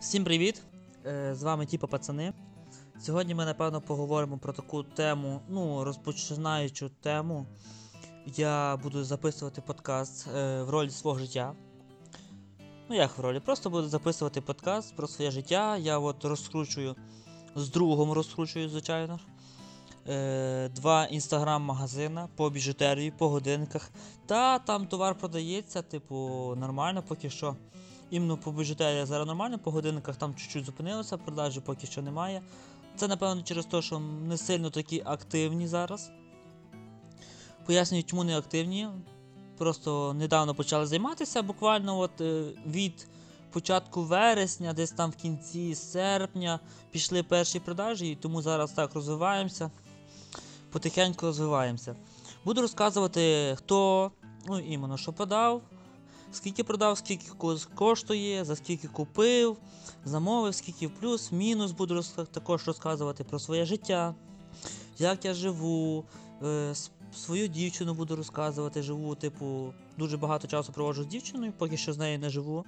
Всім привіт! Е, З вами Тіпа Пацани. Сьогодні ми, напевно, поговоримо про таку тему, ну, розпочинаючу тему. Я буду записувати подкаст е, в ролі свого життя. Ну, як в ролі? Просто буду записувати подкаст про своє життя. Я от розкручую, з другом розкручую, звичайно. Е, два інстаграм-магазина по біжутерії, по годинках. Та там товар продається, типу, нормально поки що. Іменно по біжутерії зараз нормально, по годинниках там чуть-чуть зупинилося, продажі поки що немає. Це, напевно, через те, що не сильно такі активні зараз. Пояснюю, чому не активні. Просто недавно почали займатися, буквально от е, від початку вересня, десь там в кінці серпня пішли перші продажі, і тому зараз так розвиваємося. Потихеньку розвиваємося. Буду розказувати, хто, ну іменно, що продав, скільки продав, скільки коштує, за скільки купив, замовив, скільки плюс, мінус буду також розказувати про своє життя, як я живу, е, свою дівчину буду розказувати. Живу, типу, дуже багато часу проводжу з дівчиною, поки що з нею не живу.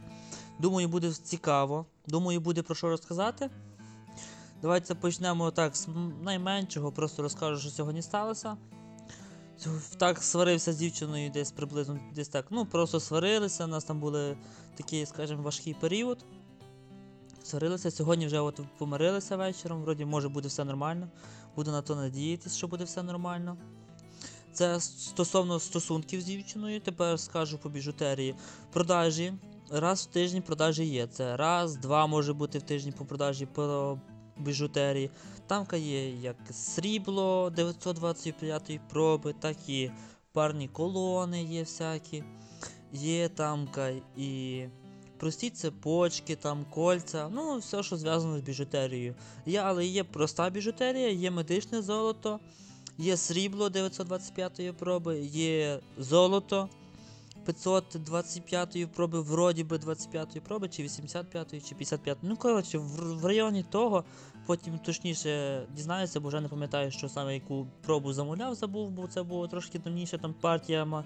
Думаю, буде цікаво. Думаю, буде про що розказати. Давайте почнемо так з найменшого, просто розкажу, що сьогодні сталося. Так сварився з дівчиною десь приблизно десь так. Ну, просто сварилися. У нас там були такий, скажімо, важкий період. Сварилися. Сьогодні вже от помирилися вечором. Вроді, може буде все нормально. Буду на то надіятися, що буде все нормально. Це стосовно стосунків з дівчиною. Тепер скажу по біжутерії. Продажі. Раз в тиждень продажі є. Це раз, два може бути в тижні по продажі по біжутерії. Тамка є як срібло 925 проби, так і парні колони є всякі. Є тамка і прості цепочки, там кольця, ну все, що зв'язано з біжутерією. Є, але є проста біжутерія, є медичне золото, є срібло 925 проби, є золото 525 проби, вроді би 25 проби, чи 85 чи 55. Ну, коротше, в, в районі того. Потім точніше дізнаюся, бо вже не пам'ятаю, що саме яку пробу замовляв, забув, бо це було трошки давніше, там партія ма...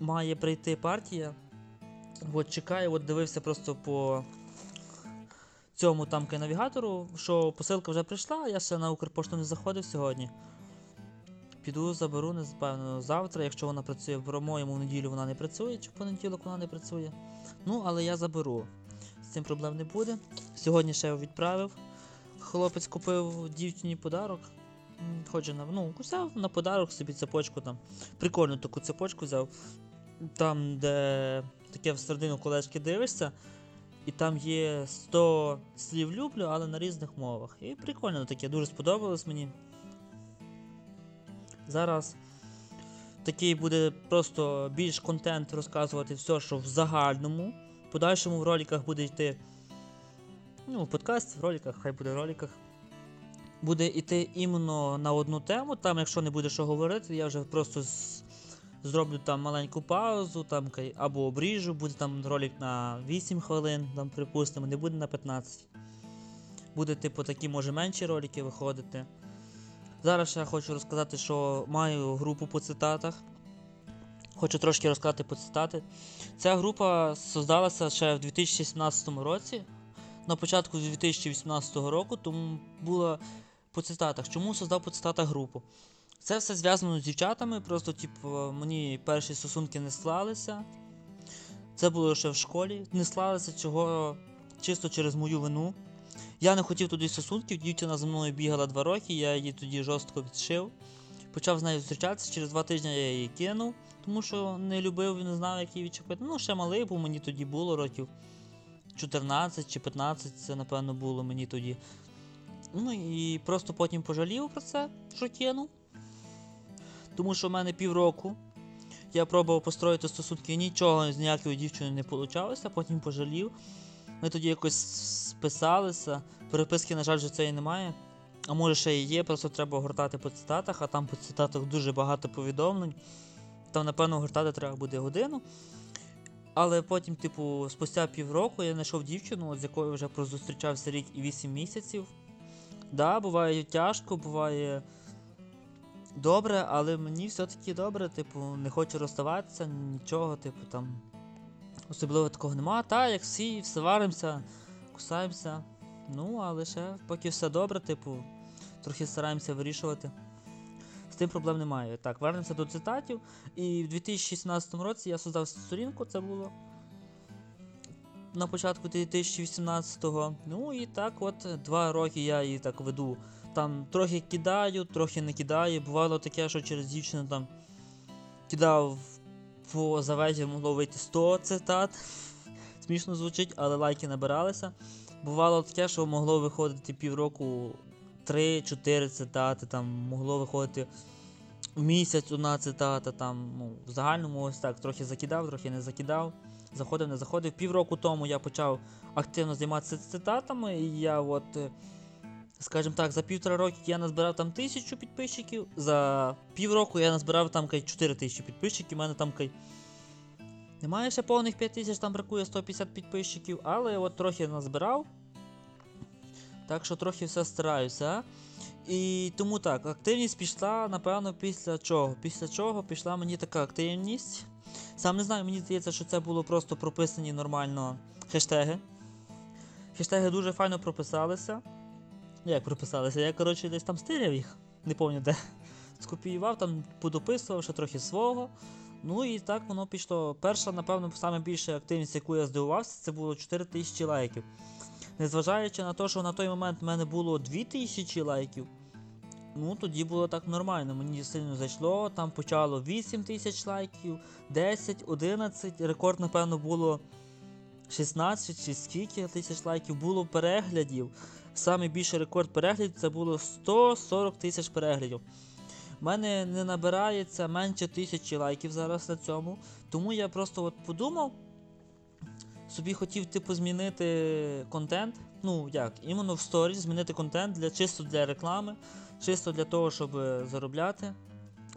має прийти партія. От чекаю, от дивився просто по цьому там навігатору, що посилка вже прийшла, я ще на Укрпошту не заходив сьогодні. Піду, заберу, напевно, завтра, якщо вона працює, по-моєму, неділю вона не працює, чи в понеділок вона не працює. Ну, але я заберу. З цим проблем не буде. Сьогодні ще відправив. Хлопець купив дівчині подарок. Хоче на ну, взяв на подарок собі цепочку там. Прикольну таку цепочку взяв. Там, де таке всередину колечки дивишся, і там є 100 слів люблю, але на різних мовах. І прикольно таке, дуже сподобалось мені. Зараз такий буде просто більш контент розказувати все, що в загальному. В подальшому в роликах буде йти. Ну, в подкасті, в роликах, хай буде в роликах. Буде йти іменно на одну тему. Там, якщо не буде що говорити, я вже просто з- зроблю там маленьку паузу, там або обріжу, буде там ролик на 8 хвилин, там, припустимо, не буде на 15. Буде, типу, такі, може, менші ролики виходити. Зараз ще хочу розказати, що маю групу по цитатах. Хочу трошки розказати по цитати. Ця група создалася ще в 2017 році, на початку 2018 року, тому була по цитатах. Чому создав по цитатах групу? Це все зв'язано з дівчатами, просто, типу, мені перші стосунки не склалися. Це було ще в школі. Не склалися чого чисто через мою вину. Я не хотів туди стосунків, дівчина за мною бігала два роки, я її тоді жорстко відшив. Почав з нею зустрічатися, через два тижні я її кинув, тому що не любив і не знав, як її відчепити. Ну, ще малий, бо мені тоді було років 14 чи 15, це напевно було мені тоді. Ну і просто потім пожалів про це, що кинув. Тому що в мене півроку я пробував построїти стосунки, нічого з ніякою дівчиною не вийшло, потім пожалів. Ми тоді якось списалися. Переписки, на жаль, вже цієї немає. А може ще і є, просто треба гортати по цитатах, а там по цитатах дуже багато повідомлень. Там, напевно, гортати треба буде годину. Але потім, типу, спустя півроку я знайшов дівчину, з якою вже прозустрічався рік і 8 місяців. Да, буває тяжко, буває добре, але мені все-таки добре, типу, не хочу розставатися, нічого, типу там. Особливо такого нема. Та, як всі, сваримося, кусаємося. Ну, але ще поки все добре, типу, трохи стараємося вирішувати. З тим проблем немає. Так, вернемося до цитатів. І в 2016 році я создав сторінку, це було на початку 2018-го. Ну і так, от два роки я її так веду. Там трохи кидаю, трохи не кидаю. Бувало таке, що через дівчину там кидав по завежі могло вийти 100 цитат. Смішно звучить, але лайки набиралися. Бувало таке, що могло виходити півроку 3-4 цитати, там могло виходити в місяць одна цитата. Там, ну, в загальному ось так трохи закидав, трохи не закидав. Заходив, не заходив. Півроку тому я почав активно займатися цитатами, і я от. Скажімо так, за півтора роки я назбирав там тисячу підписчиків, за півроку я назбирав там кай 4 тисячі підписчиків, у мене там кай. Немає ще повних 5 тисяч, там бракує 150 підписчиків, але от трохи назбирав. Так що трохи все стараюся. І тому так, активність пішла, напевно, після чого. Після чого пішла мені така активність. Сам не знаю, мені здається, що це було просто прописані нормально хештеги. Хештеги дуже файно прописалися. Як прописалися? Я, коротше, десь там стиряв їх, не пам'ятаю де. Скопіював, там подописував ще трохи свого. Ну і так воно пішло. Перша, напевно, саме більша активність, яку я здивувався, це було 4000 лайків. Незважаючи на те, що на той момент в мене було 2000 лайків, ну тоді було так нормально. Мені сильно зайшло. Там почало 8 тисяч лайків, 10, 11. Рекорд, напевно, було 16 чи скільки тисяч лайків. Було переглядів. Самий більший рекорд переглядів це було 140 тисяч переглядів. У мене не набирається менше тисячі лайків зараз на цьому. Тому я просто от подумав. Собі хотів, типу, змінити контент. Ну як, іменно в сторі змінити контент для чисто для реклами, чисто для того, щоб е, заробляти.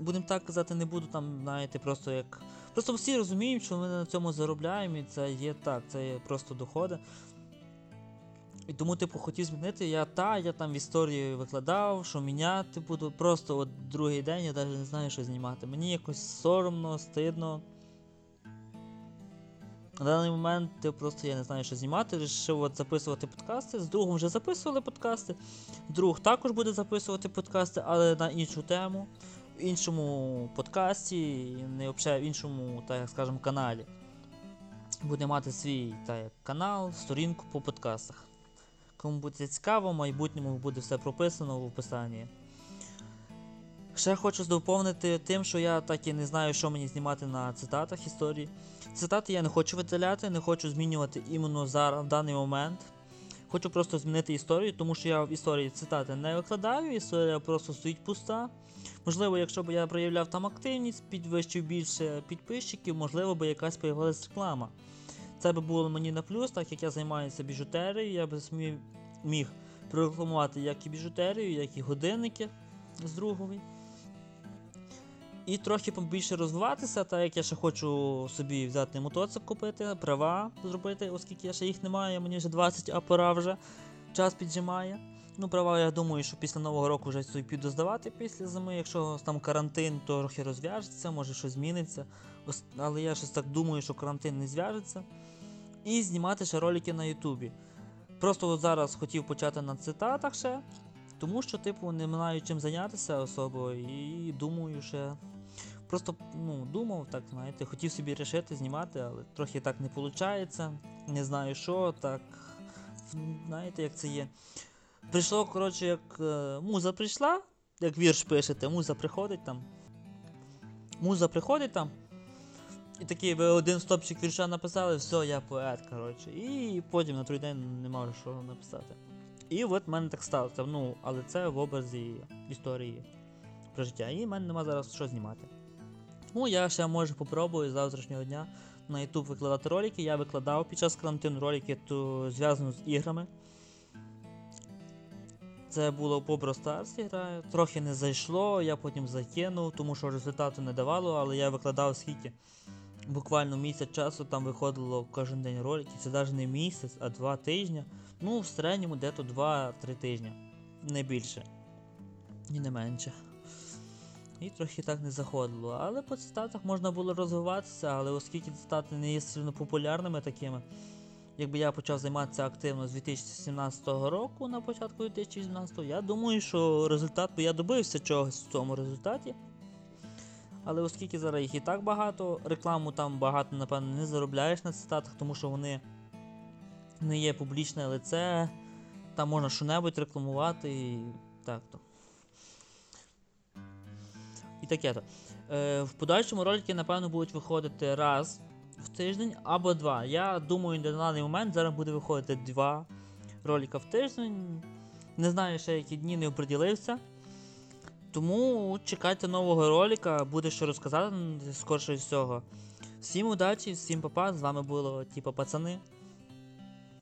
Будемо так казати, не буду там, знаєте, просто як. Просто всі розуміють, що ми на цьому заробляємо, і це є так, це є просто доходи. І тому, типу, хотів змінити. Я та, я там в історії викладав, що міняти буду. Просто от другий день я навіть не знаю, що знімати. Мені якось соромно, стидно. На даний момент типу, просто я не знаю, що знімати. Рішив от записувати подкасти. З другом вже записували подкасти. Друг також буде записувати подкасти, але на іншу тему, іншому подкасті, не в іншому, так скажемо, каналі. Буде мати свій так, канал, сторінку по подкастах. Кому буде цікаво, в майбутньому буде все прописано в описанні. Ще хочу доповнити тим, що я так і не знаю, що мені знімати на цитатах історії. Цитати я не хочу видаляти, не хочу змінювати іменно зараз в даний момент. Хочу просто змінити історію, тому що я в історії цитати не викладаю, історія просто стоїть пуста. Можливо, якщо б я проявляв там активність, підвищив більше підписчиків, можливо, би якась появилась реклама. Це би було мені на плюс, так як я займаюся біжутерією, я б міг прорекламувати як і біжутерію, як і годинники з другові. І трохи побільше розвиватися, так як я ще хочу собі взяти мотоцикл купити, права зробити, оскільки я ще їх не маю, мені вже 20, а пора вже час піджимає. Ну, права, я думаю, що після Нового року вже собі піду здавати після зими. Якщо там карантин, то трохи розв'яжеться, може щось зміниться. Але я щось так думаю, що карантин не зв'яжеться. І знімати ще ролики на Ютубі. Просто от зараз хотів почати на цитатах ще, тому що, типу, не маю чим зайнятися особо, і думаю, ще. Просто ну, думав, так, знаєте, хотів собі рішити знімати, але трохи так не виходить. Не знаю що, так. Знаєте, як це є. Прийшло, коротше, як е, муза прийшла, як вірш пишете, муза приходить там. Муза приходить там. І такий ви один стопчик вірша написали, все, я поет, коротше. І потім на той день не можу що написати. І от в мене так сталося. Ну, але це в образі історії про життя. І в мене нема зараз що знімати. Тому я ще може попробую з завтрашнього дня на YouTube викладати ролики. Я викладав під час карантину ролики то зв'язано з іграми. Це було по Brawl граю. Трохи не зайшло, я потім закинув, тому що результату не давало, але я викладав скільки. Буквально місяць часу там виходило кожен день ролики. Це навіть не місяць, а два тижні. Ну, в середньому дето 2-3 тижні. Не більше. І не менше. І трохи так не заходило. Але по цитатах можна було розвиватися, але оскільки цитати не є сильно популярними такими, якби я почав займатися активно з 2017 року на початку 2018, я думаю, що результат би я добився чогось в цьому результаті. Але оскільки зараз їх і так багато, рекламу там багато, напевно, не заробляєш на цитатах, тому що вони не є публічне лице, там можна що-небудь рекламувати і так то. І таке то. Е, в подальшому ролики, напевно, будуть виходити раз в тиждень або два. Я думаю, на даний момент зараз буде виходити два ролика в тиждень. Не знаю ще які дні не оприділився. Тому чекайте нового ролика, буде що розказати скорше всього. Всім удачі, всім папа, з вами було типа пацани.